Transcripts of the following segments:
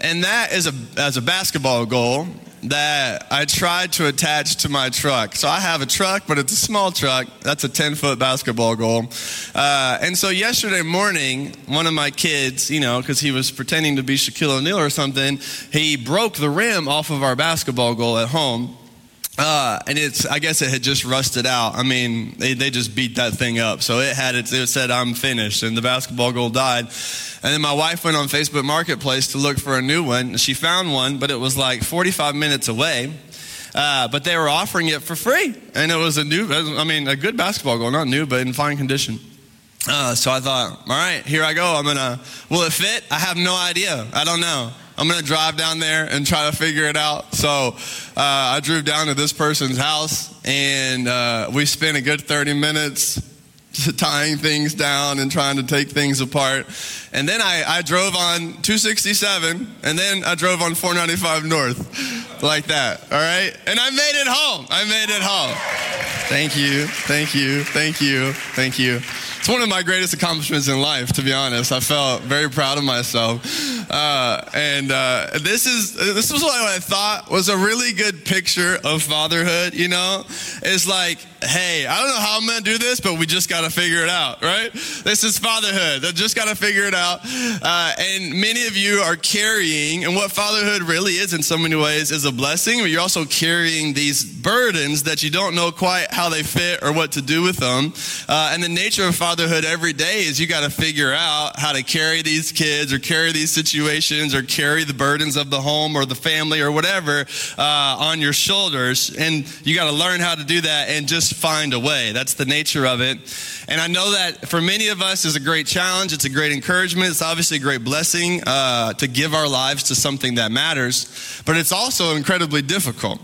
And that is a, as a basketball goal that I tried to attach to my truck. So I have a truck, but it's a small truck. That's a 10 foot basketball goal. Uh, and so yesterday morning, one of my kids, you know, because he was pretending to be Shaquille O'Neal or something, he broke the rim off of our basketball goal at home. Uh, and it's, I guess it had just rusted out. I mean, they, they just beat that thing up. So it had it, it said, I'm finished, and the basketball goal died. And then my wife went on Facebook Marketplace to look for a new one. And she found one, but it was like 45 minutes away. Uh, but they were offering it for free. And it was a new, I mean, a good basketball goal, not new, but in fine condition. Uh, so I thought, all right, here I go. I'm going to, will it fit? I have no idea. I don't know. I'm to drive down there and try to figure it out. So uh, I drove down to this person's house and uh, we spent a good 30 minutes tying things down and trying to take things apart. And then I, I drove on 267 and then I drove on 495 North like that. All right. And I made it home. I made it home. Thank you. Thank you. Thank you. Thank you. It's one of my greatest accomplishments in life, to be honest. I felt very proud of myself. Uh, and uh, this is this was what I thought was a really good picture of fatherhood. You know, it's like, hey, I don't know how I'm to do this, but we just got to figure it out, right? This is fatherhood. I just got to figure it out. Uh, and many of you are carrying, and what fatherhood really is in so many ways is a blessing, but you're also carrying these burdens that you don't know quite how they fit or what to do with them. Uh, and the nature of fatherhood every day is you got to figure out how to carry these kids or carry these situations or carry the burdens of the home or the family or whatever uh, on your shoulders. And you got to learn how to do that and just find a way. That's the nature of it. And I know that for many of us is a great challenge. It's a great encouragement. It's obviously a great blessing uh, to give our lives to something that matters, but it's also incredibly difficult.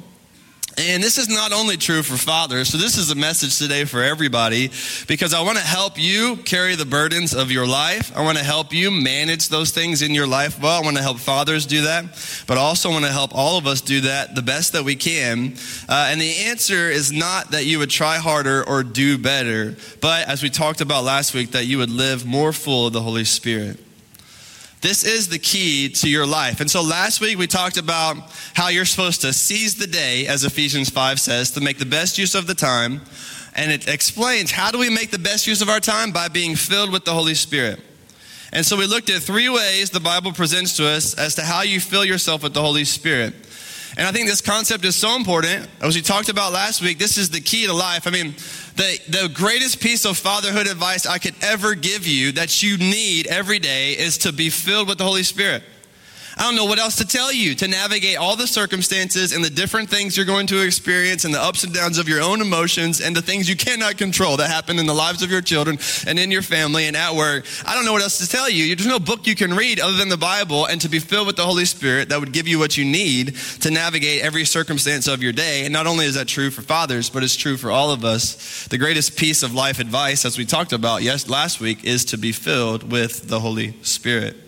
And this is not only true for fathers, so this is a message today for everybody because I want to help you carry the burdens of your life. I want to help you manage those things in your life well. I want to help fathers do that, but also want to help all of us do that the best that we can. Uh, and the answer is not that you would try harder or do better, but as we talked about last week, that you would live more full of the Holy Spirit. This is the key to your life. And so last week we talked about how you're supposed to seize the day, as Ephesians 5 says, to make the best use of the time. And it explains how do we make the best use of our time? By being filled with the Holy Spirit. And so we looked at three ways the Bible presents to us as to how you fill yourself with the Holy Spirit. And I think this concept is so important. As we talked about last week, this is the key to life. I mean, the, the greatest piece of fatherhood advice I could ever give you that you need every day is to be filled with the Holy Spirit. I don't know what else to tell you to navigate all the circumstances and the different things you're going to experience and the ups and downs of your own emotions and the things you cannot control that happen in the lives of your children and in your family and at work. I don't know what else to tell you. There's no book you can read other than the Bible and to be filled with the Holy Spirit that would give you what you need to navigate every circumstance of your day. And not only is that true for fathers, but it's true for all of us. The greatest piece of life advice, as we talked about yes, last week, is to be filled with the Holy Spirit.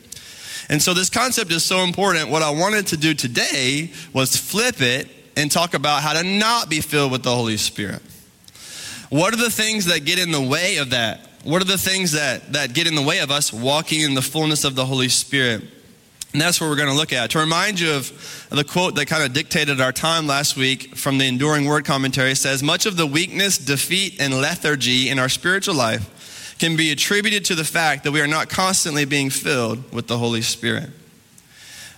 And so this concept is so important. What I wanted to do today was flip it and talk about how to not be filled with the Holy Spirit. What are the things that get in the way of that? What are the things that, that get in the way of us walking in the fullness of the Holy Spirit? And that's what we're going to look at. To remind you of the quote that kind of dictated our time last week from the Enduring Word Commentary says, Much of the weakness, defeat, and lethargy in our spiritual life can be attributed to the fact that we are not constantly being filled with the Holy Spirit.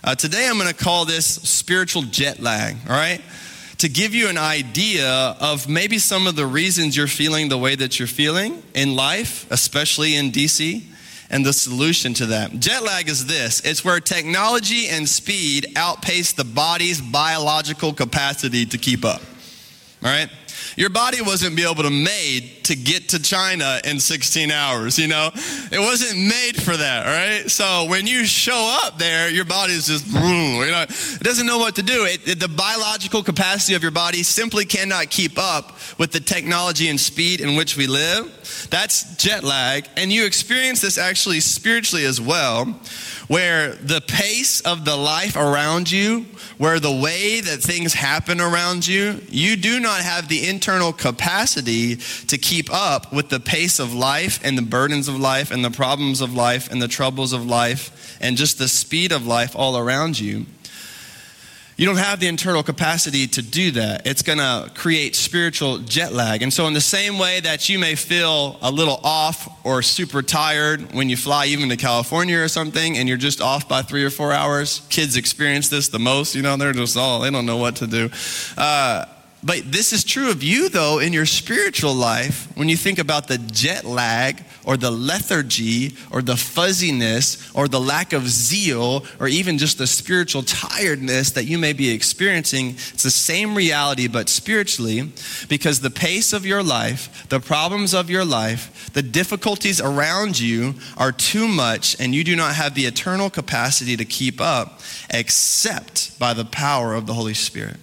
Uh, today, I'm going to call this spiritual jet lag, all right? To give you an idea of maybe some of the reasons you're feeling the way that you're feeling in life, especially in DC, and the solution to that. Jet lag is this it's where technology and speed outpace the body's biological capacity to keep up, all right? Your body wasn't be able to made to get to China in 16 hours, you know? It wasn't made for that, right? So when you show up there, your body's just, you know, it doesn't know what to do. It, it, the biological capacity of your body simply cannot keep up with the technology and speed in which we live. That's jet lag. And you experience this actually spiritually as well where the pace of the life around you, where the way that things happen around you, you do not have the internal capacity to keep up with the pace of life and the burdens of life and the problems of life and the troubles of life and just the speed of life all around you. You don't have the internal capacity to do that. It's going to create spiritual jet lag. And so, in the same way that you may feel a little off or super tired when you fly even to California or something and you're just off by three or four hours, kids experience this the most. You know, they're just all, they don't know what to do. Uh, but this is true of you, though, in your spiritual life when you think about the jet lag or the lethargy or the fuzziness or the lack of zeal or even just the spiritual tiredness that you may be experiencing. It's the same reality, but spiritually, because the pace of your life, the problems of your life, the difficulties around you are too much, and you do not have the eternal capacity to keep up except by the power of the Holy Spirit.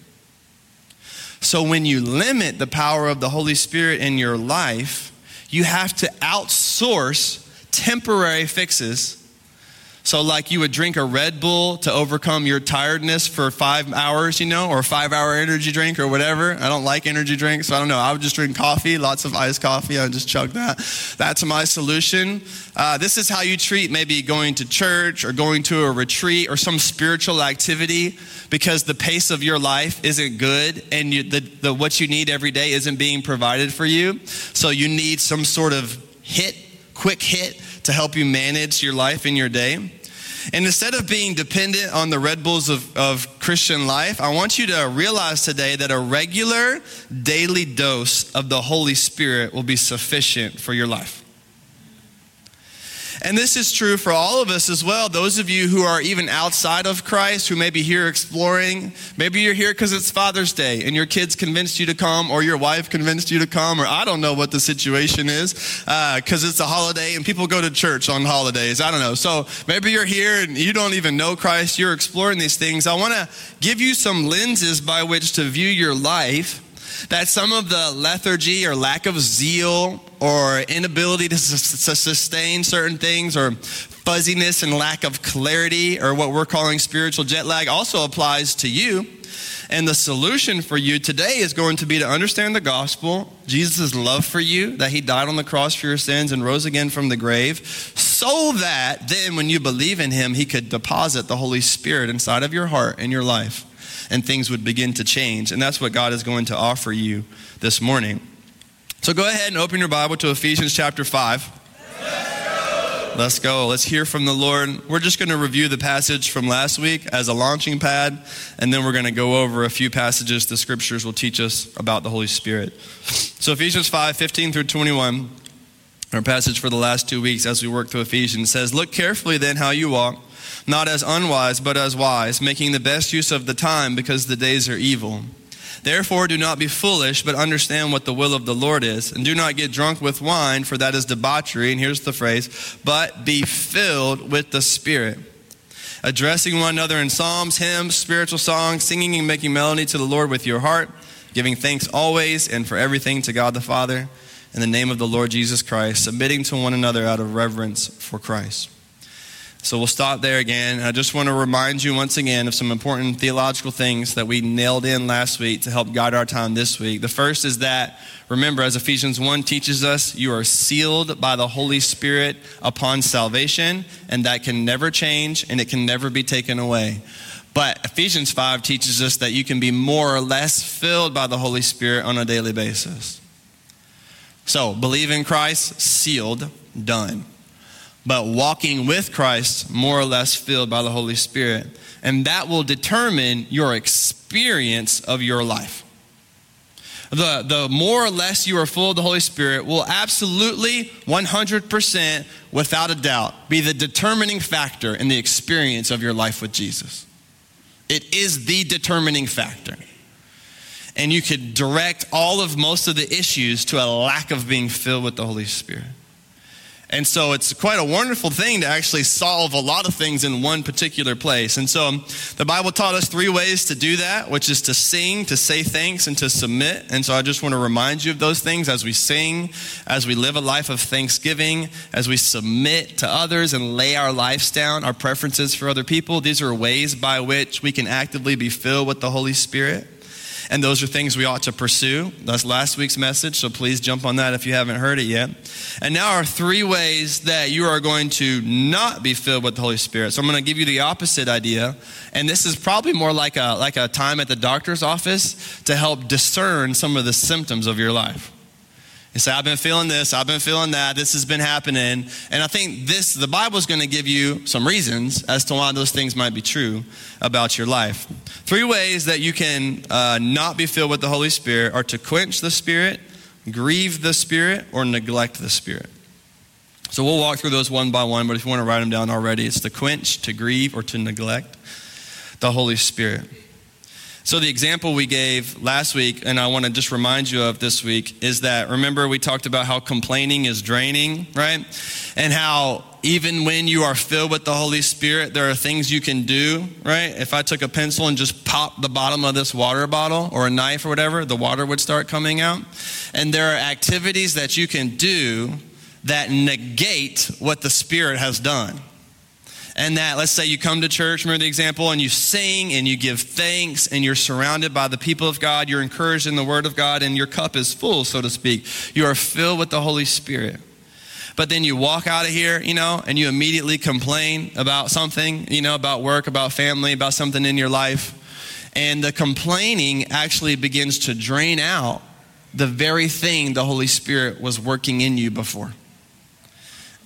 So when you limit the power of the Holy Spirit in your life, you have to outsource temporary fixes. So, like you would drink a Red Bull to overcome your tiredness for five hours, you know, or five hour energy drink or whatever. I don't like energy drinks, so I don't know. I would just drink coffee, lots of iced coffee. I would just chug that. That's my solution. Uh, this is how you treat maybe going to church or going to a retreat or some spiritual activity because the pace of your life isn't good and you, the, the, what you need every day isn't being provided for you. So you need some sort of hit, quick hit to help you manage your life in your day. And instead of being dependent on the Red Bulls of, of Christian life, I want you to realize today that a regular daily dose of the Holy Spirit will be sufficient for your life. And this is true for all of us as well. Those of you who are even outside of Christ, who may be here exploring, maybe you're here because it's Father's Day and your kids convinced you to come, or your wife convinced you to come, or I don't know what the situation is because uh, it's a holiday and people go to church on holidays. I don't know. So maybe you're here and you don't even know Christ, you're exploring these things. I want to give you some lenses by which to view your life that some of the lethargy or lack of zeal or inability to, sustain certain things or fuzziness and lack of clarity or what we're calling spiritual jet lag also applies to you. And the solution for you today is going to be to understand the gospel, Jesus' love for you, that he died on the cross for your sins and rose again from the grave, so that then when you believe in him, he could deposit the Holy Spirit inside of your heart and your life and things would begin to change. And that's what God is going to offer you this morning. So go ahead and open your Bible to Ephesians chapter 5. Let's go. Let's hear from the Lord. We're just going to review the passage from last week as a launching pad, and then we're going to go over a few passages the scriptures will teach us about the Holy Spirit. So, Ephesians 5 15 through 21, our passage for the last two weeks as we work through Ephesians, says, Look carefully then how you walk not as unwise, but as wise, making the best use of the time because the days are evil. Therefore, do not be foolish, but understand what the will of the Lord is. And do not get drunk with wine, for that is debauchery. And here's the phrase, but be filled with the Spirit. Addressing one another in psalms, hymns, spiritual songs, singing and making melody to the Lord with your heart, giving thanks always and for everything to God the Father, in the name of the Lord Jesus Christ, submitting to one another out of reverence for Christ. So we'll stop there again. I just want to remind you once again of some important theological things that we nailed in last week to help guide our time this week. The first is that, remember, as Ephesians 1 teaches us, you are sealed by the Holy Spirit upon salvation, and that can never change and it can never be taken away. But Ephesians 5 teaches us that you can be more or less filled by the Holy Spirit on a daily basis. So, believe in Christ, sealed, done but walking with Christ, more or less filled by the Holy Spirit. And that will determine your experience of your life. The, the more or less you are full of the Holy Spirit will absolutely, 100%, without a doubt, be the determining factor in the experience of your life with Jesus. It is the determining factor. And you could direct all of most of the issues to a lack of being filled with the Holy Spirit. And so it's quite a wonderful thing to actually solve a lot of things in one particular place. And so um, the Bible taught us three ways to do that, which is to sing, to say thanks, and to submit. And so I just want to remind you of those things as we sing, as we live a life of thanksgiving, as we submit to others and lay our lives down, our preferences for other people. These are ways by which we can actively be filled with the Holy Spirit. And those are things we ought to pursue. That's last week's message, so please jump on that if you haven't heard it yet. And now are three ways that you are going to not be filled with the Holy Spirit. So I'm going to give you the opposite idea. And this is probably more like a, like a time at the doctor's office to help discern some of the symptoms of your life. You say, I've been feeling this, I've been feeling that, this has been happening. And I think this, the Bible is going to give you some reasons as to why those things might be true about your life. Three ways that you can uh, not be filled with the Holy Spirit are to quench the Spirit, grieve the Spirit, or neglect the Spirit. So we'll walk through those one by one, but if you want to write them down already, it's to quench, to grieve, or to neglect the Holy Spirit. So, the example we gave last week, and I want to just remind you of this week, is that remember we talked about how complaining is draining, right? And how even when you are filled with the Holy Spirit, there are things you can do, right? If I took a pencil and just popped the bottom of this water bottle or a knife or whatever, the water would start coming out. And there are activities that you can do that negate what the Spirit has done and that let's say you come to church remember the example and you sing and you give thanks and you're surrounded by the people of god you're encouraged in the word of god and your cup is full so to speak. You are filled with the holy spirit. But then you walk out of here you know and you immediately complain about something you know about work about family about something in your life. And the complaining actually begins to drain out the very thing the holy spirit was working in you before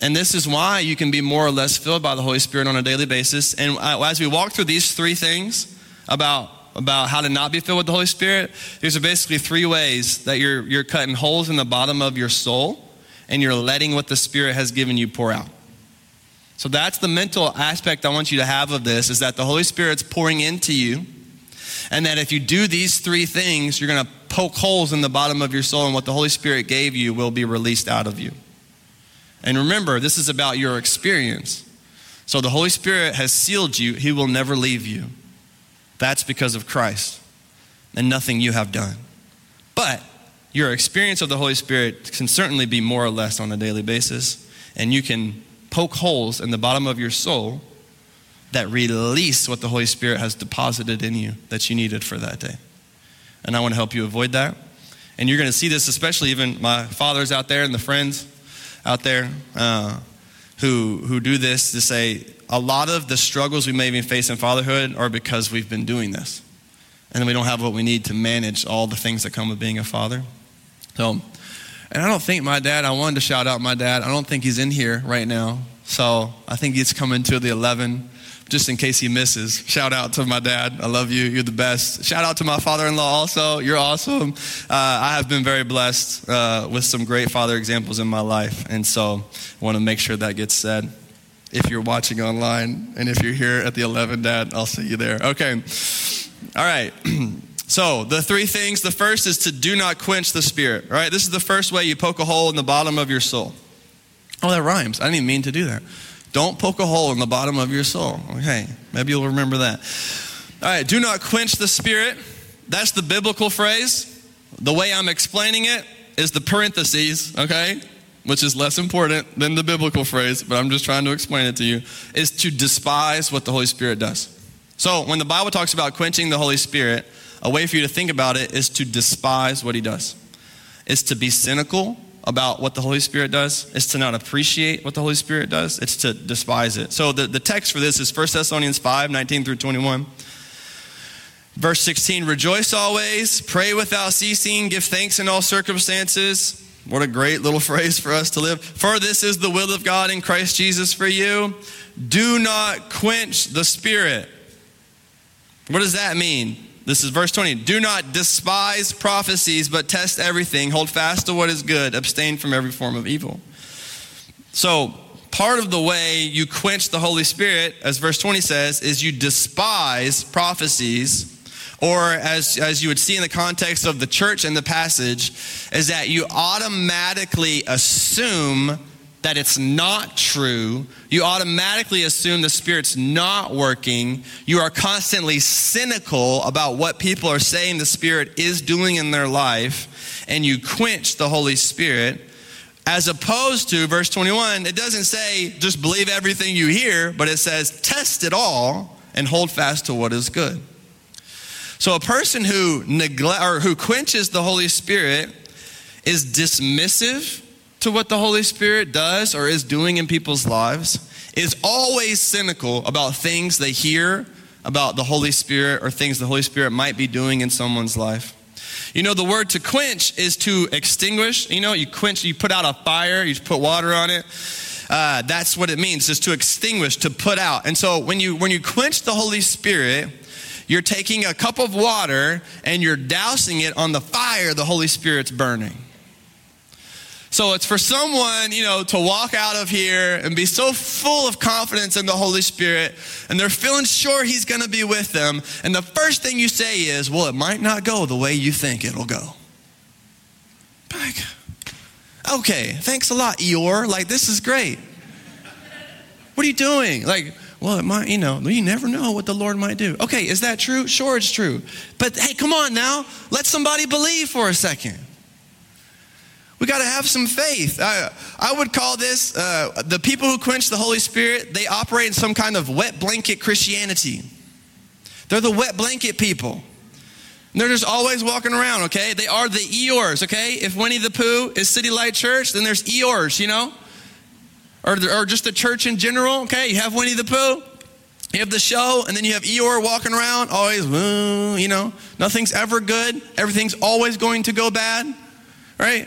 and this is why you can be more or less filled by the Holy Spirit on a daily basis. And as we walk through these three things about, about how to not be filled with the Holy Spirit, these are basically three ways that you're, you're cutting holes in the bottom of your soul and you're letting what the Spirit has given you pour out. So that's the mental aspect I want you to have of this is that the Holy Spirit's pouring into you. And that if you do these three things, you're going to poke holes in the bottom of your soul, and what the Holy Spirit gave you will be released out of you. And remember, this is about your experience. So the Holy Spirit has sealed you, He will never leave you. That's because of Christ and nothing you have done. But your experience of the Holy Spirit can certainly be more or less on a daily basis, and you can poke holes in the bottom of your soul that release what the Holy Spirit has deposited in you that you needed for that day. And I want to help you avoid that. And you're going to see this, especially even my fathers out there and the friends out there uh, who, who do this to say a lot of the struggles we may even face in fatherhood are because we've been doing this. And we don't have what we need to manage all the things that come with being a father. So, and I don't think my dad, I wanted to shout out my dad. I don't think he's in here right now. So I think he's coming to the 11 just in case he misses. Shout out to my dad. I love you. You're the best. Shout out to my father in law also. You're awesome. Uh, I have been very blessed uh, with some great father examples in my life. And so I want to make sure that gets said. If you're watching online and if you're here at the 11, Dad, I'll see you there. Okay. All right. So, the three things the first is to do not quench the spirit, right? This is the first way you poke a hole in the bottom of your soul. Oh, that rhymes. I didn't even mean to do that. Don't poke a hole in the bottom of your soul. Okay, maybe you'll remember that. All right, do not quench the spirit. That's the biblical phrase. The way I'm explaining it is the parentheses, okay, which is less important than the biblical phrase, but I'm just trying to explain it to you, is to despise what the Holy Spirit does. So when the Bible talks about quenching the Holy Spirit, a way for you to think about it is to despise what he does. Is to be cynical about what the Holy Spirit does. It's to not appreciate what the Holy Spirit does. It's to despise it. So the, the text for this is 1 Thessalonians 5, 19 through 21. Verse 16, rejoice always, pray without ceasing, give thanks in all circumstances. What a great little phrase for us to live. For this is the will of God in Christ Jesus for you. Do not quench the Spirit. What does that mean? This is verse 20. Do not despise prophecies, but test everything. Hold fast to what is good. Abstain from every form of evil. So, part of the way you quench the Holy Spirit, as verse 20 says, is you despise prophecies. Or, as, as you would see in the context of the church and the passage, is that you automatically assume that it's not true. You automatically assume the Spirit's not working. You are constantly cynical about what people are saying the Spirit is doing in their life, and you quench the Holy Spirit. As opposed to verse 21, it doesn't say just believe everything you hear, but it says test it all and hold fast to what is good. So a person who neglect or who quenches the Holy Spirit is dismissive to what the Holy Spirit does or is doing in people's lives, is always cynical about things they hear about the Holy Spirit or things the Holy Spirit might be doing in someone's life. You know, the word to quench is to extinguish. You know, you quench, you put out a fire, you put water on it. Uh, that's what it means, is to extinguish, to put out. And so when you when you quench the Holy Spirit, you're taking a cup of water and you're dousing it on the fire the Holy Spirit's burning. So it's for someone, you know, to walk out of here and be so full of confidence in the Holy Spirit and they're feeling sure He's going to be with them. And the first thing you say is, well, it might not go the way you think it'll go. Like, okay, thanks a lot, Eeyore. Like, this is great. What are you doing? Like, well, it might, you know, you never know what the Lord might do. Okay, is that true? Sure, it's true. But hey, come on now. Let somebody believe for a second. We got to have some faith. I, I would call this uh, the people who quench the Holy Spirit, they operate in some kind of wet blanket Christianity. They're the wet blanket people. And they're just always walking around, okay? They are the Eeyores, okay? If Winnie the Pooh is CityLight Church, then there's Eeyores, you know? Or, or just the church in general, okay? You have Winnie the Pooh, you have the show, and then you have Eeyore walking around, always, you know? Nothing's ever good, everything's always going to go bad, right?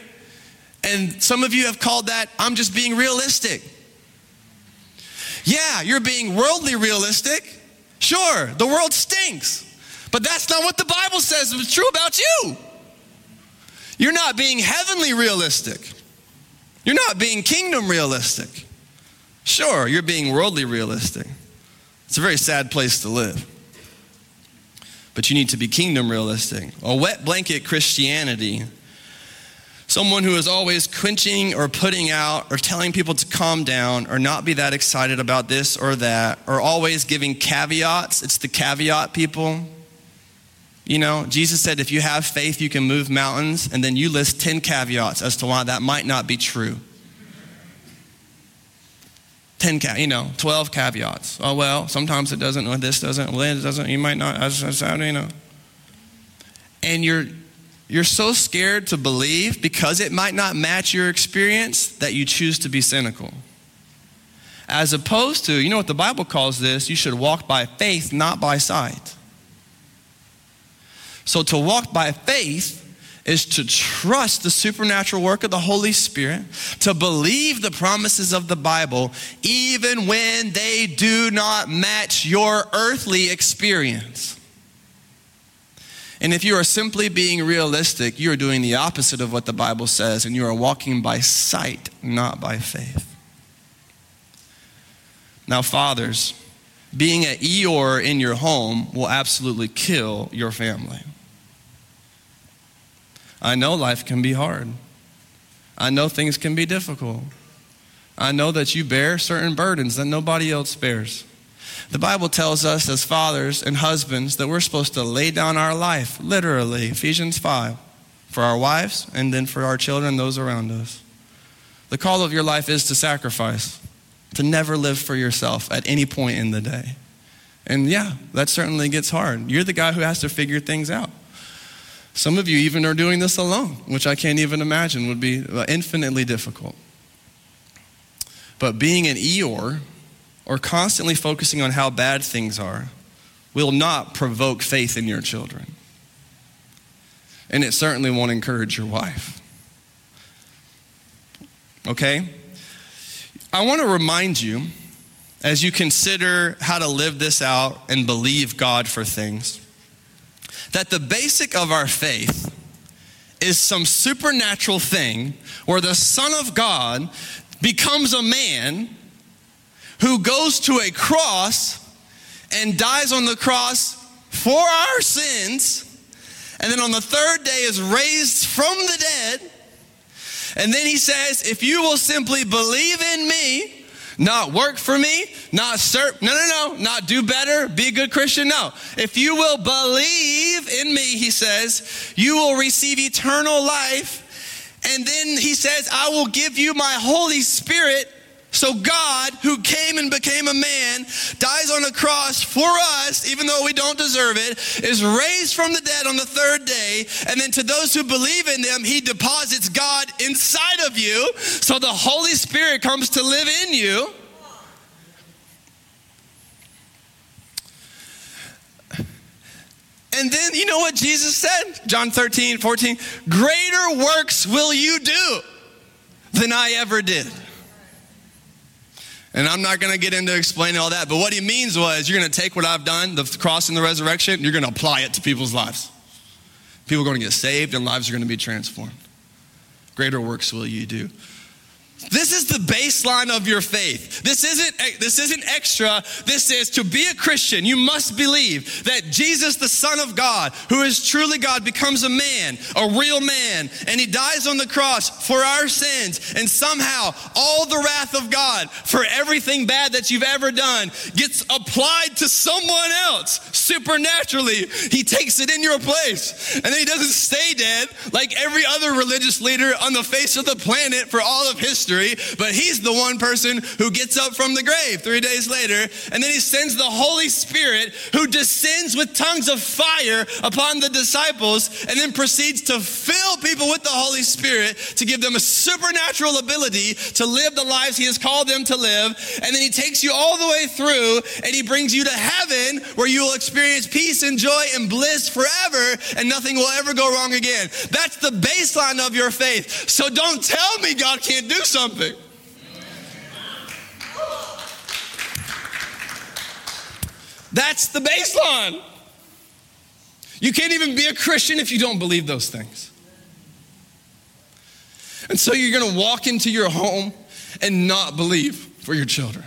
And some of you have called that, I'm just being realistic. Yeah, you're being worldly realistic. Sure, the world stinks. But that's not what the Bible says is true about you. You're not being heavenly realistic. You're not being kingdom realistic. Sure, you're being worldly realistic. It's a very sad place to live. But you need to be kingdom realistic. A wet blanket Christianity Someone who is always quenching or putting out or telling people to calm down or not be that excited about this or that or always giving caveats. It's the caveat people. You know, Jesus said if you have faith, you can move mountains, and then you list 10 caveats as to why that might not be true. 10, you know, 12 caveats. Oh, well, sometimes it doesn't, or this doesn't, well, it doesn't, you might not, you know. And you're, you're so scared to believe because it might not match your experience that you choose to be cynical. As opposed to, you know what the Bible calls this? You should walk by faith, not by sight. So to walk by faith is to trust the supernatural work of the Holy Spirit, to believe the promises of the Bible, even when they do not match your earthly experience. And if you are simply being realistic, you are doing the opposite of what the Bible says, and you are walking by sight, not by faith. Now, fathers, being an Eeyore in your home will absolutely kill your family. I know life can be hard. I know things can be difficult. I know that you bear certain burdens that nobody else bears. The Bible tells us as fathers and husbands that we're supposed to lay down our life, literally, Ephesians 5, for our wives and then for our children, those around us. The call of your life is to sacrifice, to never live for yourself at any point in the day. And yeah, that certainly gets hard. You're the guy who has to figure things out. Some of you even are doing this alone, which I can't even imagine would be uh, infinitely difficult. But being an Eeyore or constantly focusing on how bad things are will not provoke faith in your children. And it certainly won't encourage your wife. Okay? I want to remind you, as you consider how to live this out and believe God for things, that the basic of our faith is some supernatural thing where the Son of God becomes a man who goes to a cross and dies on the cross for our sins, and then on the third day is raised from the dead, And then he says, if you will simply believe in me, not work for me, not serve, no, no, no, not do better, be a good Christian. No. If you will believe in me, he says, you will receive eternal life. And then he says, I will give you my Holy Spirit so God, who came and became a man, dies on a cross for us, even though we don't deserve it, is raised from the dead on the third day. And then to those who believe in them, he deposits God inside of you. So the Holy Spirit comes to live in you. And then you know what Jesus said? John 13, 14. Greater works will you do than I ever did. And I'm not going to get into explaining all that, but what he means was you're going to take what I've done, the cross and the resurrection, and you're going to apply it to people's lives. People are going to get saved and lives are going to be transformed. Greater works will you do. This is the baseline of your faith. This isn't, this isn't extra. This is to be a Christian, you must believe that Jesus, the Son of God, who is truly God, becomes a man, a real man, and he dies on the cross for our sins. And somehow, all the wrath of God for everything bad that you've ever done gets applied to someone else supernaturally. He takes it in your place. And then he doesn't stay dead like every other religious leader on the face of the planet for all of history history, but he's the one person who gets up from the grave three days later. And then he sends the Holy Spirit who descends with tongues of fire upon the disciples and then proceeds to fill people with the Holy Spirit to give them a supernatural ability to live the lives he has called them to live. And then he takes you all the way through and he brings you to heaven where you will experience peace and joy and bliss forever and nothing will ever go wrong again. That's the baseline of your faith. So don't tell me God can't do something something. That's the baseline. You can't even be a Christian if you don't believe those things. And so you're going to walk into your home and not believe for your children.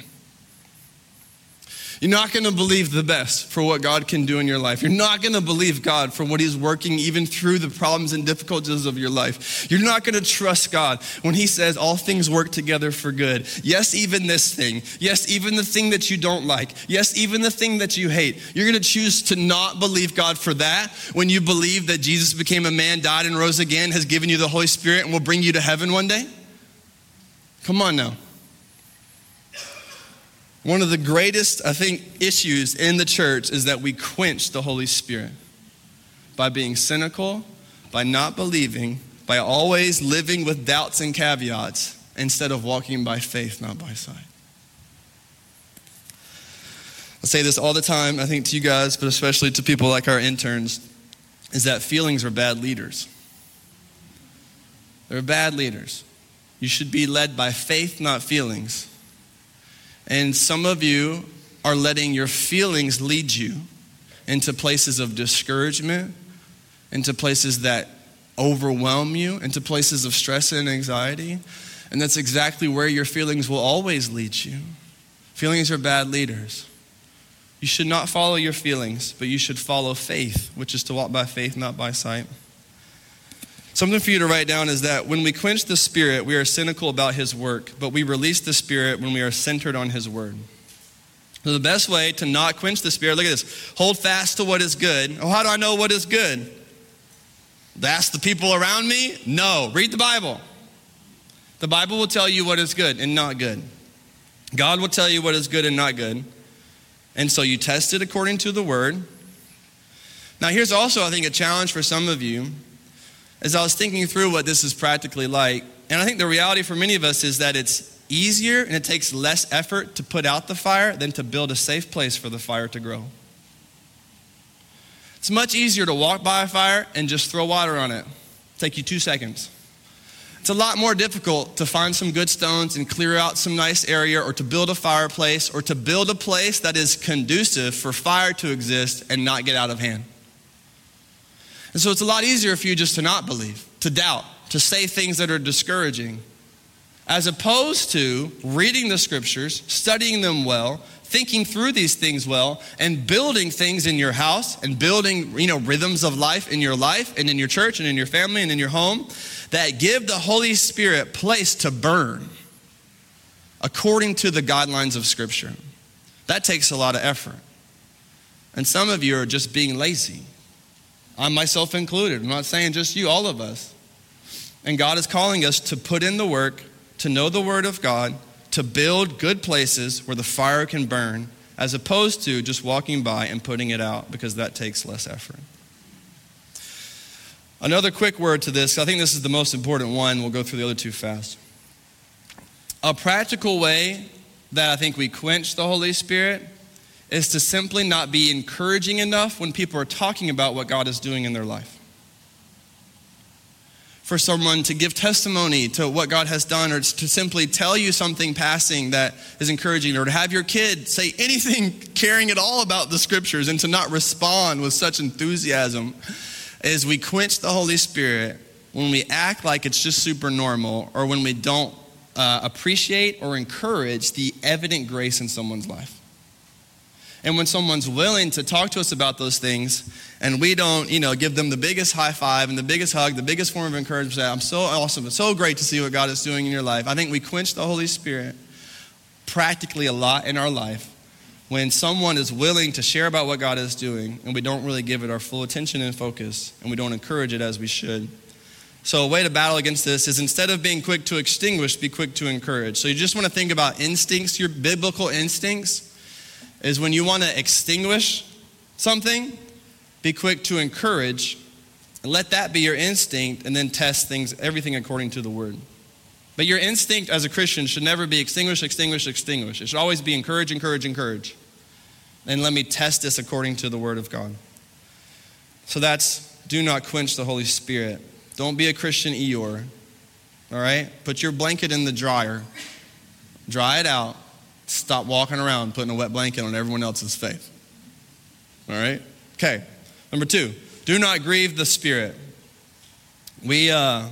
You're not going to believe the best for what God can do in your life. You're not going to believe God for what He's working even through the problems and difficulties of your life. You're not going to trust God when He says all things work together for good. Yes, even this thing. Yes, even the thing that you don't like. Yes, even the thing that you hate. You're going to choose to not believe God for that when you believe that Jesus became a man, died, and rose again, has given you the Holy Spirit, and will bring you to heaven one day? Come on now. One of the greatest, I think, issues in the church is that we quench the Holy Spirit by being cynical, by not believing, by always living with doubts and caveats instead of walking by faith, not by sight. I say this all the time, I think to you guys, but especially to people like our interns, is that feelings are bad leaders. They're bad leaders. You should be led by faith, not feelings. And some of you are letting your feelings lead you into places of discouragement, into places that overwhelm you, into places of stress and anxiety. And that's exactly where your feelings will always lead you. Feelings are bad leaders. You should not follow your feelings, but you should follow faith, which is to walk by faith, not by sight. Something for you to write down is that when we quench the Spirit, we are cynical about His work, but we release the Spirit when we are centered on His Word. So the best way to not quench the Spirit, look at this hold fast to what is good. Oh, how do I know what is good? Ask the people around me? No. Read the Bible. The Bible will tell you what is good and not good. God will tell you what is good and not good. And so you test it according to the Word. Now, here's also, I think, a challenge for some of you as I was thinking through what this is practically like, and I think the reality for many of us is that it's easier and it takes less effort to put out the fire than to build a safe place for the fire to grow. It's much easier to walk by a fire and just throw water on it. Take you two seconds. It's a lot more difficult to find some good stones and clear out some nice area or to build a fireplace or to build a place that is conducive for fire to exist and not get out of hand. And so it's a lot easier for you just to not believe, to doubt, to say things that are discouraging. as opposed to reading the scriptures, studying them well, thinking through these things well, and building things in your house and building, you know, rhythms of life in your life and in your church and in your family and in your home that give the Holy Spirit place to burn according to the guidelines of Scripture. That takes a lot of effort. And some of you are just being lazy. I myself included. I'm not saying just you, all of us. And God is calling us to put in the work, to know the Word of God, to build good places where the fire can burn, as opposed to just walking by and putting it out because that takes less effort. Another quick word to this, I think this is the most important one. We'll go through the other two fast. A practical way that I think we quench the Holy Spirit is to simply not be encouraging enough when people are talking about what God is doing in their life. For someone to give testimony to what God has done, or to simply tell you something passing that is encouraging, or to have your kid say anything caring at all about the scriptures and to not respond with such enthusiasm, is we quench the Holy Spirit when we act like it's just super normal, or when we don't uh, appreciate or encourage the evident grace in someone's life. And when someone's willing to talk to us about those things, and we don't, you know, give them the biggest high five and the biggest hug, the biggest form of encouragement, I'm so awesome, it's so great to see what God is doing in your life. I think we quench the Holy Spirit practically a lot in our life when someone is willing to share about what God is doing and we don't really give it our full attention and focus and we don't encourage it as we should. So, a way to battle against this is instead of being quick to extinguish, be quick to encourage. So, you just want to think about instincts, your biblical instincts is when you want to extinguish something, be quick to encourage, and let that be your instinct, and then test things, everything according to the word. But your instinct as a Christian should never be extinguish, extinguish, extinguish. It should always be encourage, encourage, encourage. And let me test this according to the word of God. So that's do not quench the Holy Spirit. Don't be a Christian Eeyore. All right? Put your blanket in the dryer, dry it out, Stop walking around putting a wet blanket on everyone else's faith. All right? Okay. Number two, do not grieve the Spirit. We, uh,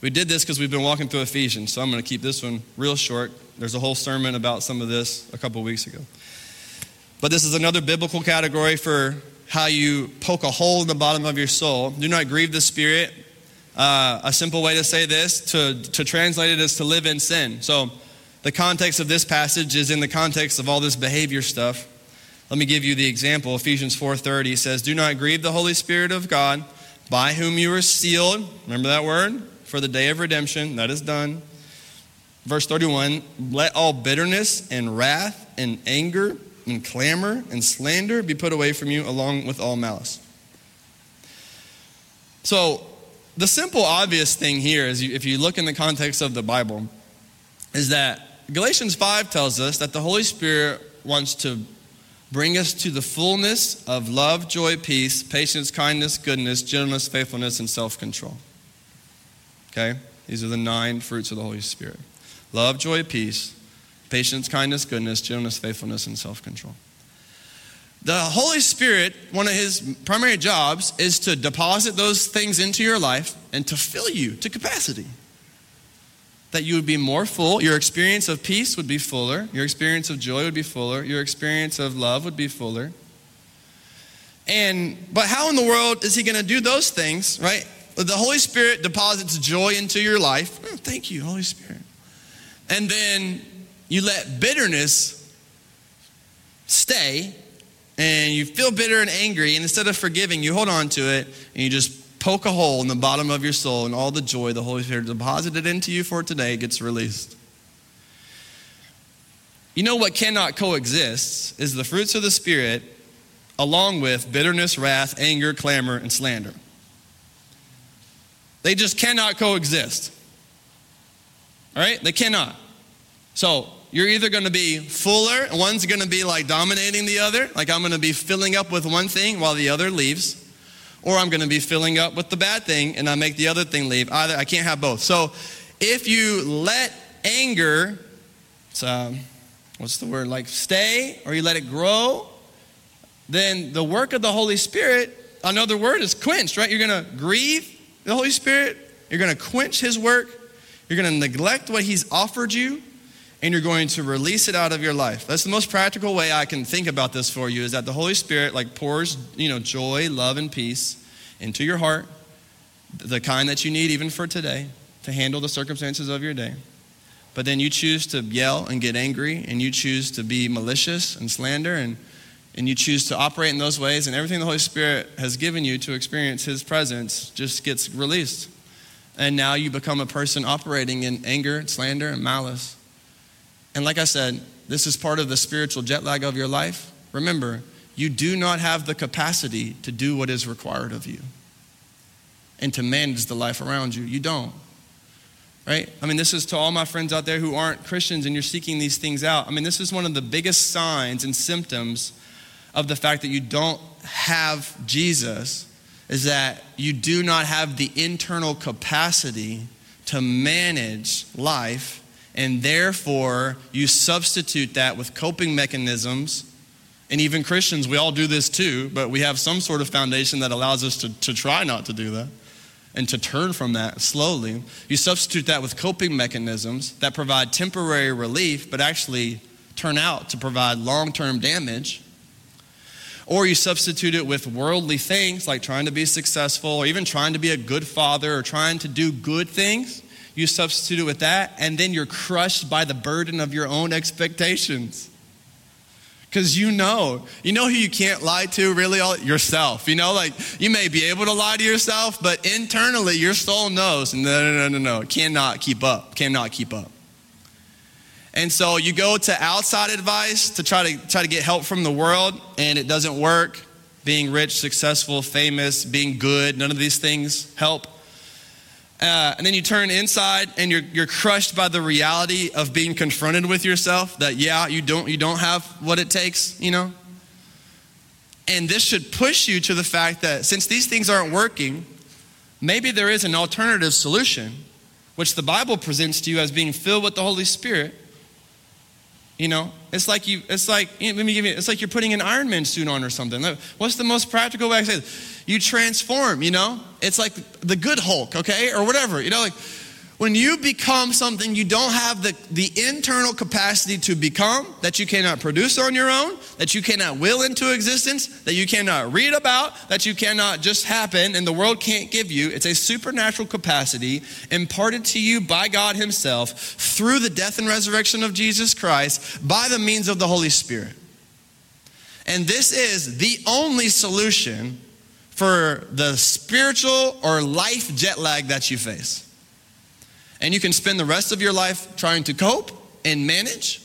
we did this because we've been walking through Ephesians, so I'm going to keep this one real short. There's a whole sermon about some of this a couple weeks ago. But this is another biblical category for how you poke a hole in the bottom of your soul. Do not grieve the Spirit. Uh, a simple way to say this, to, to translate it, is to live in sin. So, the context of this passage is in the context of all this behavior stuff. Let me give you the example. Ephesians 4:30 says, "Do not grieve the Holy Spirit of God, by whom you were sealed." Remember that word? For the day of redemption. That is done. Verse 31, "Let all bitterness and wrath and anger and clamor and slander be put away from you along with all malice." So, the simple obvious thing here is if you look in the context of the Bible is that Galatians 5 tells us that the Holy Spirit wants to bring us to the fullness of love, joy, peace, patience, kindness, goodness, gentleness, faithfulness, and self control. Okay? These are the nine fruits of the Holy Spirit love, joy, peace, patience, kindness, goodness, gentleness, faithfulness, and self control. The Holy Spirit, one of his primary jobs is to deposit those things into your life and to fill you to capacity that you would be more full. Your experience of peace would be fuller. Your experience of joy would be fuller. Your experience of love would be fuller. And but how in the world is he going to do those things, right? The Holy Spirit deposits joy into your life. Oh, thank you, Holy Spirit. And then you let bitterness stay and you feel bitter and angry and instead of forgiving, you hold on to it and you just poke a hole in the bottom of your soul, and all the joy the Holy Spirit deposited into you for today gets released. You know what cannot coexist is the fruits of the Spirit along with bitterness, wrath, anger, clamor, and slander. They just cannot coexist. All right? They cannot. So, you're either going to be fuller, one's going to be like dominating the other, like I'm going to be filling up with one thing while the other leaves or I'm going to be filling up with the bad thing and I make the other thing leave. Either I can't have both. So if you let anger, um, what's the word, like stay, or you let it grow, then the work of the Holy Spirit, another word is quenched, right? You're going to grieve the Holy Spirit, you're going to quench His work, You're going to neglect what He's offered you, and you're going to release it out of your life. That's the most practical way I can think about this for you is that the Holy Spirit like pours, you know, joy, love and peace into your heart, the kind that you need even for today to handle the circumstances of your day. But then you choose to yell and get angry and you choose to be malicious and slander and and you choose to operate in those ways and everything the Holy Spirit has given you to experience his presence just gets released. And now you become a person operating in anger, slander, and malice. And like I said, this is part of the spiritual jet lag of your life. Remember, you do not have the capacity to do what is required of you and to manage the life around you. You don't. Right? I mean, this is to all my friends out there who aren't Christians and you're seeking these things out. I mean, this is one of the biggest signs and symptoms of the fact that you don't have Jesus is that you do not have the internal capacity to manage life and therefore you substitute that with coping mechanisms. And even Christians, we all do this too, but we have some sort of foundation that allows us to, to try not to do that and to turn from that slowly. You substitute that with coping mechanisms that provide temporary relief, but actually turn out to provide long term damage. Or you substitute it with worldly things like trying to be successful or even trying to be a good father or trying to do good things you substitute it with that, and then you're crushed by the burden of your own expectations. Because you know, you know who you can't lie to really all yourself. You know, like you may be able to lie to yourself, but internally your soul knows, no, no, no, no, no, cannot keep up, cannot keep up. And so you go to outside advice to try to try to get help from the world, and it doesn't work. Being rich, successful, famous, being good, none of these things help. Uh, and then you turn inside and you're, you're crushed by the reality of being confronted with yourself that, yeah, you don't, you don't have what it takes, you know? And this should push you to the fact that since these things aren't working, maybe there is an alternative solution, which the Bible presents to you as being filled with the Holy Spirit. You know, it's like you, it's like, eh, let me give you, it's like you're putting an Iron Man suit on or something. What's the most practical way I say this? you transform, you know? It's like the good Hulk, okay? Or whatever, you know, like when you become something you don't have the, the internal capacity to become, that you cannot produce on your own, that you cannot will into existence, that you cannot read about, that you cannot just happen and the world can't give you. It's a supernatural capacity imparted to you by God Himself through the death and resurrection of Jesus Christ by the means of the Holy Spirit. And this is the only solution for the spiritual or life jet lag that you face. And you can spend the rest of your life trying to cope and manage,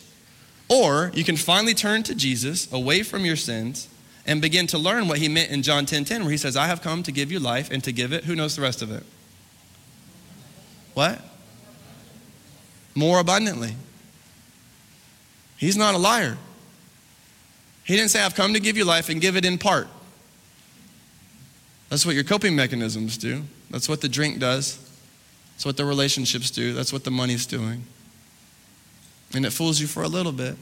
or you can finally turn to Jesus away from your sins and begin to learn what he meant in John 10:10 10, 10, where he says, "I have come to give you life and to give it who knows the rest of it?" What? More abundantly. He's not a liar. He didn't say, I've come to give you life and give it in part. That's what your coping mechanisms do. That's what the drink does. That's what the relationships do. That's what the money's doing. And it fools you for a little bit.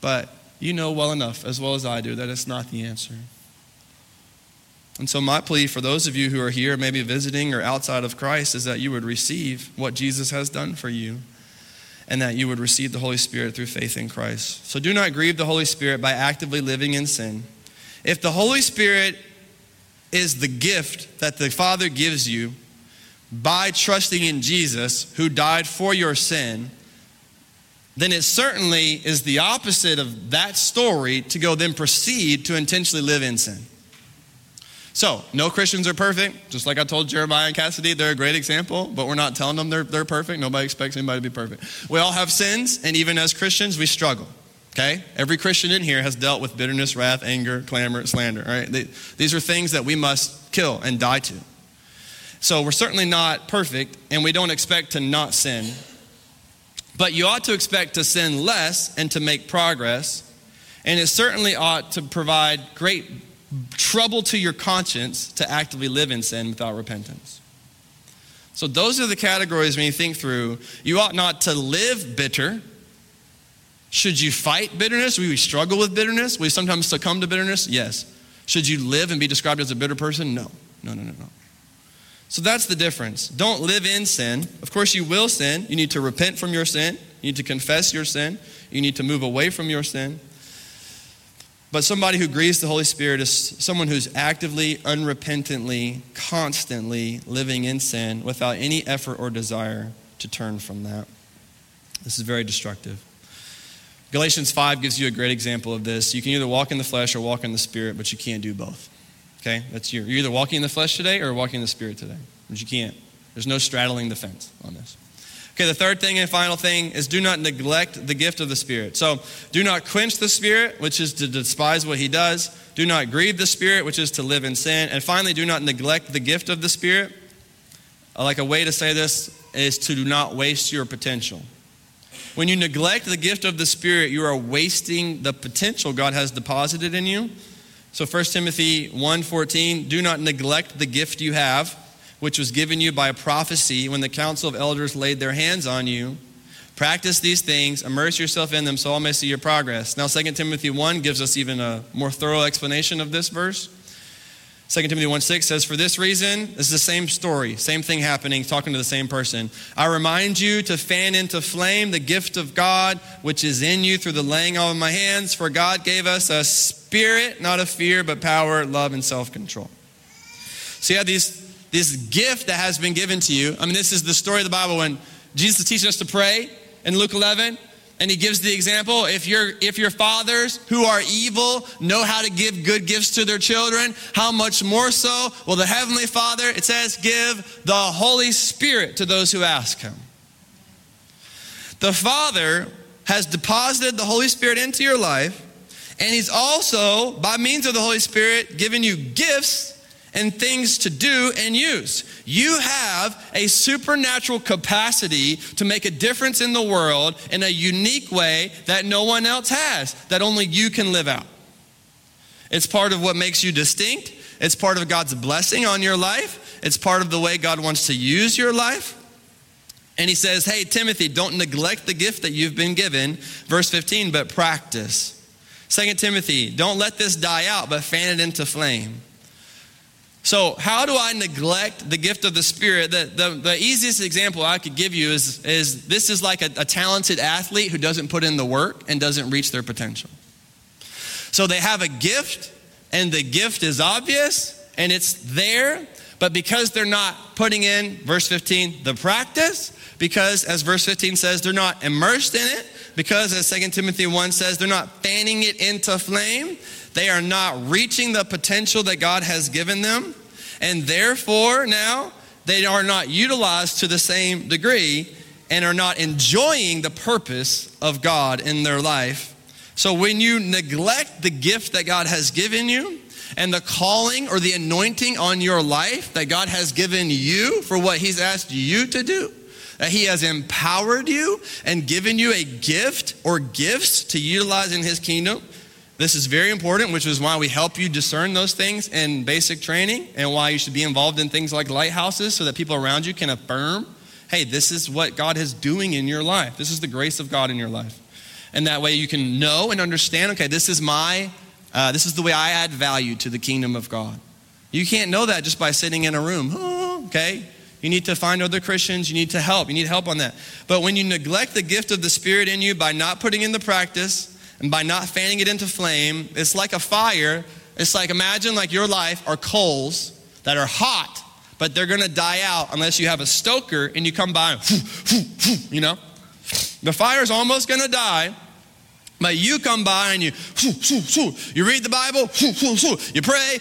But you know well enough, as well as I do, that it's not the answer. And so, my plea for those of you who are here, maybe visiting or outside of Christ, is that you would receive what Jesus has done for you and that you would receive the Holy Spirit through faith in Christ. So, do not grieve the Holy Spirit by actively living in sin. If the Holy Spirit is the gift that the Father gives you by trusting in Jesus, who died for your sin, then it certainly is the opposite of that story to go then proceed to intentionally live in sin. So, no Christians are perfect. Just like I told Jeremiah and Cassidy, they're a great example, but we're not telling them they're, they're perfect. Nobody expects anybody to be perfect. We all have sins, and even as Christians, we struggle. Okay? Every Christian in here has dealt with bitterness, wrath, anger, clamor, slander, right? They, these are things that we must kill and die to. So we're certainly not perfect, and we don't expect to not sin. But you ought to expect to sin less and to make progress. And it certainly ought to provide great trouble to your conscience to actively live in sin without repentance. So, those are the categories when you think through. You ought not to live bitter should you fight bitterness? We struggle with bitterness? You sometimes succumb to bitterness? Yes. Should you live and be described as a bitter person? No. No, no, no, no. So that's the difference. Don't live in sin. Of course, you will sin. You need to repent from your sin. You need to confess your sin. You need to move away from your sin. But somebody who grieves the Holy Spirit is someone who's actively, unrepentantly, constantly living in sin without any effort or desire to turn from that. This is very destructive. Galatians 5 gives you a great example of this. You can either walk in the flesh or walk in the spirit, but you can't do both. Okay? That's your, you're either walking in the flesh today or walking in the spirit today. But you can't. There's no straddling the fence on this. Okay, the third thing and final thing is do not neglect the gift of the Spirit. So do not quench the Spirit, which is to despise what He does. Do not grieve the Spirit, which is to live in sin. And finally, do not neglect the gift of the Spirit. Like a way to say this is to do not waste your potential. When you neglect the gift of the Spirit, you are wasting the potential God has deposited in you. So 1 Timothy 1:14, do not neglect the gift you have which was given you by prophecy when the council of elders laid their hands on you. Practice these things, immerse yourself in them so all may see your progress. Now, 2 Timothy 1 gives us even a more thorough explanation of this verse. 2 Timothy 1 6 says, For this reason, this is the same story, same thing happening, talking to the same person. I remind you to fan into flame the gift of God which is in you through the laying on of my hands, for God gave us a spirit, not of fear, but power, love, and self control. So you have these this gift that has been given to you. I mean, this is the story of the Bible when Jesus is teaching us to pray in Luke 11 and he gives the example if your if your fathers who are evil know how to give good gifts to their children how much more so will the heavenly father it says give the holy spirit to those who ask him. The father has deposited the holy spirit into your life and he's also by means of the holy spirit given you gifts and things to do and use. You have a supernatural capacity to make a difference in the world in a unique way that no one else has, that only you can live out. It's part of what makes you distinct. It's part of God's blessing on your life. It's part of the way God wants to use your life. And he says, Hey, Timothy, don't neglect the gift that you've been given. Verse 15, but practice. Second Timothy, don't let this die out, but fan it into flame. So, how do I neglect the gift of the Spirit? The, the, the easiest example I could give you is, is this is like a, a talented athlete who doesn't put in the work and doesn't reach their potential. So, they have a gift, and the gift is obvious and it's there, but because they're not putting in, verse 15, the practice, because as verse 15 says, they're not immersed in it, because as 2 Timothy 1 says, they're not fanning it into flame, they are not reaching the potential that God has given them. And therefore, now they are not utilized to the same degree and are not enjoying the purpose of God in their life. So when you neglect the gift that God has given you, and the calling or the anointing on your life that God has given you for what He's asked you to do, that He has empowered you and given you a gift or gifts to utilize in His kingdom, this is very important, which is why we help you discern those things in basic training and why you should be involved in things like lighthouses so that people around you can affirm hey, this is what God is doing in your life. This is the grace of God in your life. And that way you can know and understand okay, this is my, uh, this is the way I add value to the kingdom of God. You can't know that just by sitting in a room, okay? You need to find other Christians. You need to help. You need help on that. But when you neglect the gift of the Spirit in you by not putting in the practice, and by not fanning it into flame, it's like a fire. It's like imagine like your life are coals that are hot, but they're gonna die out unless you have a stoker and you come by and, you know? The fire's almost gonna die, but you come by and you, you read the Bible, you pray,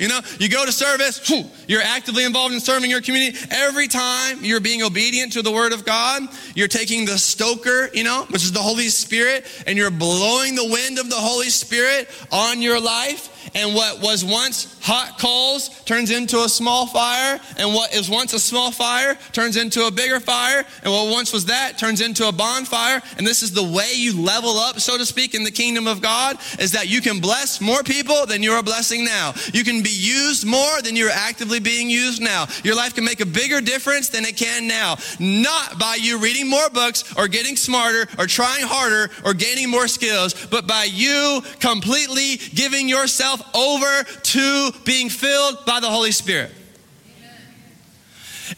you know, you go to service, you're actively involved in serving your community. Every time you're being obedient to the Word of God, you're taking the stoker, you know, which is the Holy Spirit, and you're blowing the wind of the Holy Spirit on your life and what was once hot coals turns into a small fire, and what is once a small fire turns into a bigger fire, and what once was that turns into a bonfire. And this is the way you level up, so to speak, in the kingdom of God, is that you can bless more people than you are blessing now. You can be used more than you're actively being used now. Your life can make a bigger difference than it can now. Not by you reading more books or getting smarter or trying harder or gaining more skills, but by you completely giving yourself yourself over to being filled by the Holy Spirit.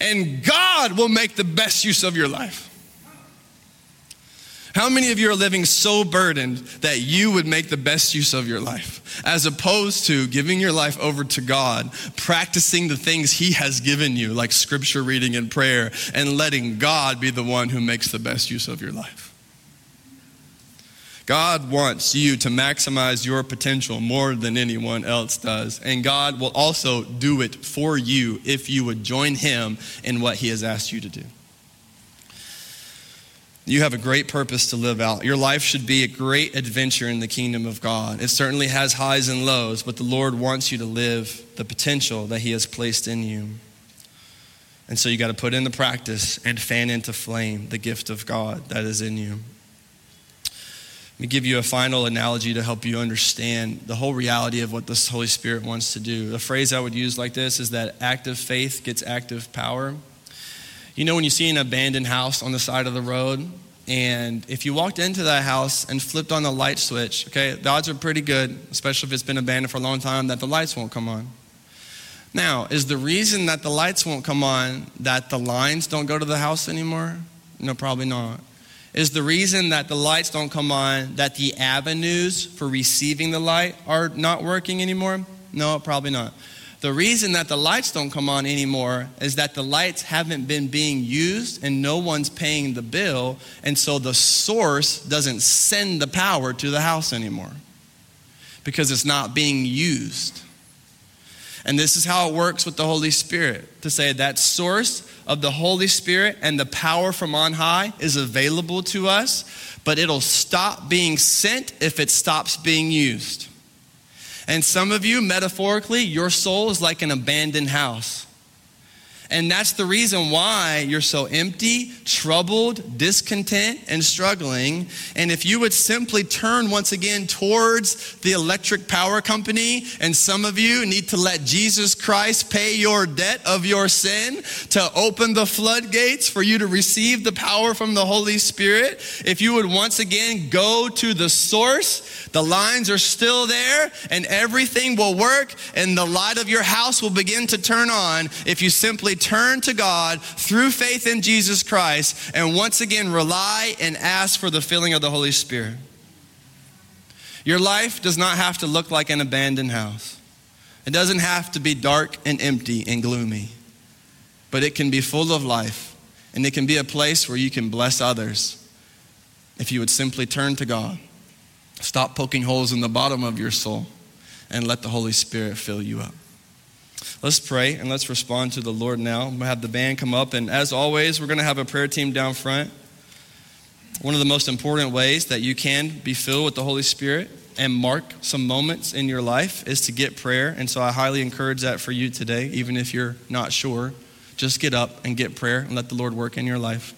and God will make the best use of your life. How many of you are living so burdened that you would make the best use of your life, as opposed to giving your life over to God, practicing the things He has given you, like scripture reading and prayer, and letting God be the one who makes the best use of your life? God wants you to maximize your potential more than anyone else does. And God will also do it for you if you would join Him in what He has asked you to do. You have a great purpose to live out. Your life should be a great adventure in the kingdom of God. It certainly has highs and lows, but the Lord wants you to live the potential that He has placed in you. And so you got to put in the practice and fan into flame the gift of God that is in you. Me give you a final analogy to help you understand the whole reality of what the Holy Spirit wants to do. The phrase I would use like this is that active faith gets active power. You know, when you see an abandoned house on the side of the road, and if you walked into that house and flipped on the light switch, okay, the odds are pretty good, especially if it's been abandoned for a long time, that the lights won't come on. Now, is the reason that the lights won't come on that the lines don't go to the house anymore? No, probably not. Is the reason that the lights don't come on that the avenues for receiving the light are not working anymore? No, probably not. The reason that the lights don't come on anymore is that the lights haven't been being used and no one's paying the bill, and so the source doesn't send the power to the house anymore because it's not being used. And this is how it works with the Holy Spirit to say that source of the Holy Spirit and the power from on high is available to us, but it'll stop being sent if it stops being used. And some of you, metaphorically, your soul is like an abandoned house. And that's the reason why you're so empty, troubled, discontent, and struggling. And if you would simply turn once again towards the electric power company, and some of you need to let Jesus Christ pay your debt of your sin to open the floodgates for you to receive the power from the Holy Spirit, if you would once again go to the source, the lines are still there, and everything will work, and the light of your house will begin to turn on if you simply turn to God through faith in Jesus Christ and once again rely and ask for the filling of the Holy Spirit. Your life does not have to look like an abandoned house. It doesn't have to be dark and empty and gloomy, but it can be full of life and it can be a place where you can bless others if you would simply turn to God. Stop poking holes in the bottom of your soul and let the Holy Spirit fill you up. Let's pray and let's respond to the Lord now. We'll have the band come up, and as always, we're going to have a prayer team down front. One of the most important ways that you can be filled with the Holy Spirit and mark some moments in your life is to get prayer. And so I highly encourage that for you today, even if you're not sure. Just get up and get prayer and let the Lord work in your life.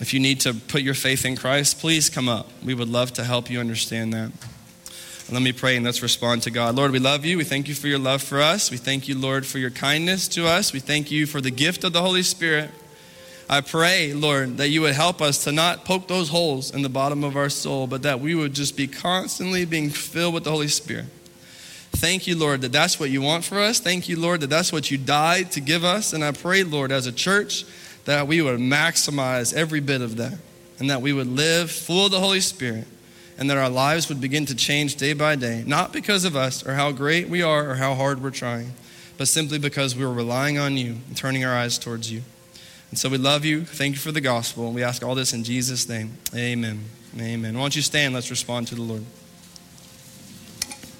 If you need to put your faith in Christ, please come up. We would love to help you understand that. Let me pray and let's respond to God. Lord, we love you. We thank you for your love for us. We thank you, Lord, for your kindness to us. We thank you for the gift of the Holy Spirit. I pray, Lord, that you would help us to not poke those holes in the bottom of our soul, but that we would just be constantly being filled with the Holy Spirit. Thank you, Lord, that that's what you want for us. Thank you, Lord, that that's what you died to give us. And I pray, Lord, as a church, that we would maximize every bit of that and that we would live full of the Holy Spirit and that our lives would begin to change day by day, not because of us or how great we are or how hard we're trying, but simply because we're relying on you and turning our eyes towards you. And so we love you. Thank you for the gospel. And we ask all this in Jesus' name. Amen. Amen. Why don't you stand? Let's respond to the Lord.